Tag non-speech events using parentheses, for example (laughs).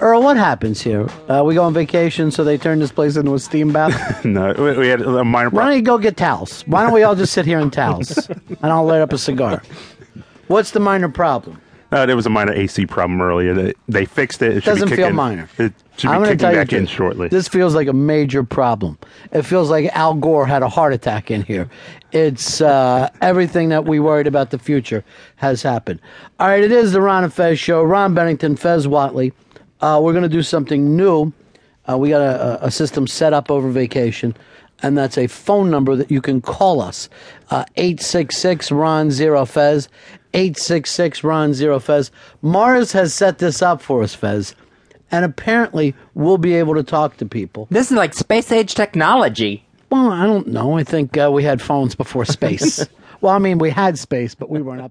Earl, what happens here? Uh, we go on vacation, so they turn this place into a steam bath. (laughs) no, we, we had a minor Why don't you go get towels? Why don't we all just sit here in towels, (laughs) and I'll light up a cigar? What's the minor problem? Uh, there was a minor AC problem earlier. They, they fixed it. It Doesn't feel minor. It should I'm be kicking back in shortly. This feels like a major problem. It feels like Al Gore had a heart attack in here. It's uh, everything that we worried about the future has happened. All right, it is the Ron and Fez show. Ron Bennington, Fez Whatley. Uh, we're going to do something new. Uh, we got a, a system set up over vacation, and that's a phone number that you can call us. Uh, 866 Ron Zero Fez. 866 Ron Zero Fez. Mars has set this up for us, Fez. And apparently, we'll be able to talk to people. This is like space age technology. Well, I don't know. I think uh, we had phones before space. (laughs) well, I mean, we had space, but we weren't up.